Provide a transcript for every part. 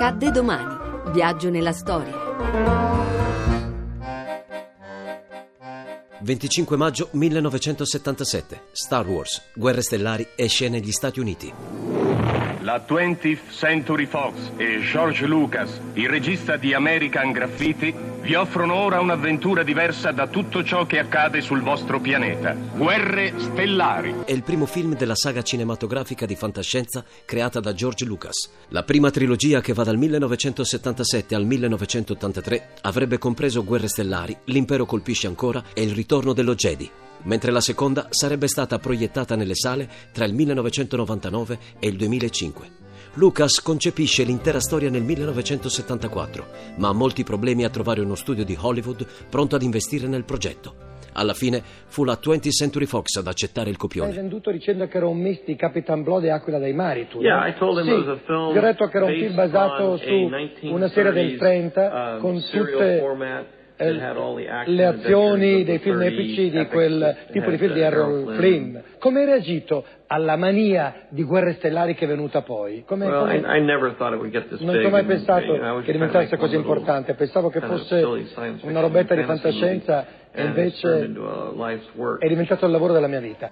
Accadde domani. Viaggio nella storia. 25 maggio 1977. Star Wars, Guerre Stellari esce negli Stati Uniti. La 20th Century Fox e George Lucas, il regista di American Graffiti, vi offrono ora un'avventura diversa da tutto ciò che accade sul vostro pianeta. Guerre stellari. È il primo film della saga cinematografica di fantascienza creata da George Lucas. La prima trilogia che va dal 1977 al 1983 avrebbe compreso Guerre stellari, L'impero colpisce ancora e Il ritorno dello Jedi mentre la seconda sarebbe stata proiettata nelle sale tra il 1999 e il 2005. Lucas concepisce l'intera storia nel 1974, ma ha molti problemi a trovare uno studio di Hollywood pronto ad investire nel progetto. Alla fine fu la 20th Century Fox ad accettare il copione. Hai venduto dicendo che era un mix di Capitan Blood e Aquila dei Mari, tu? Yeah, I told him sì, it was a film gli ho detto che era un film basato su una serie del 30 um, con tutte eh, le azioni dei film 30 epici di quel tipo di film di Errol Flynn. Come hai reagito alla mania di Guerre Stellari che è venuta poi? Come, Well, come- I, I non ho mai pensato che diventasse così importante, pensavo che fosse una robetta di fantascienza e invece è diventato il lavoro della mia vita.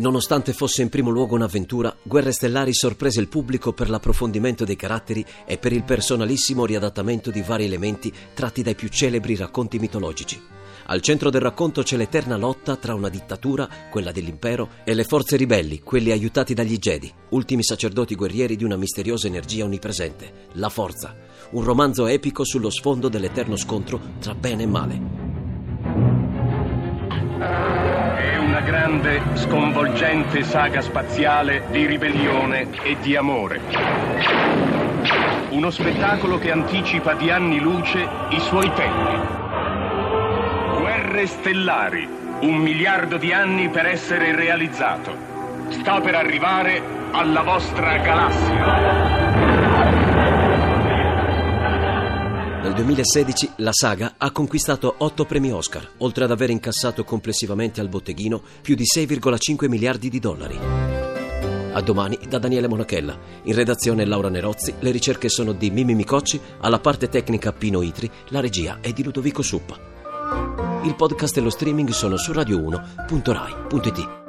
Nonostante fosse in primo luogo un'avventura, Guerre Stellari sorprese il pubblico per l'approfondimento dei caratteri e per il personalissimo riadattamento di vari elementi tratti dai più celebri racconti mitologici. Al centro del racconto c'è l'eterna lotta tra una dittatura, quella dell'impero, e le forze ribelli, quelli aiutati dagli Jedi, ultimi sacerdoti guerrieri di una misteriosa energia onnipresente, la forza. Un romanzo epico sullo sfondo dell'eterno scontro tra bene e male. Grande, sconvolgente saga spaziale di ribellione e di amore. Uno spettacolo che anticipa di anni luce i suoi tempi. Guerre stellari, un miliardo di anni per essere realizzato. Sta per arrivare alla vostra galassia. Nel 2016 la saga ha conquistato 8 premi Oscar, oltre ad aver incassato complessivamente al botteghino più di 6,5 miliardi di dollari. A domani da Daniele Monachella. In redazione Laura Nerozzi, le ricerche sono di Mimi Micocci, alla parte tecnica Pino Itri, la regia è di Ludovico Suppa. Il podcast e lo streaming sono su radio1.rai.it.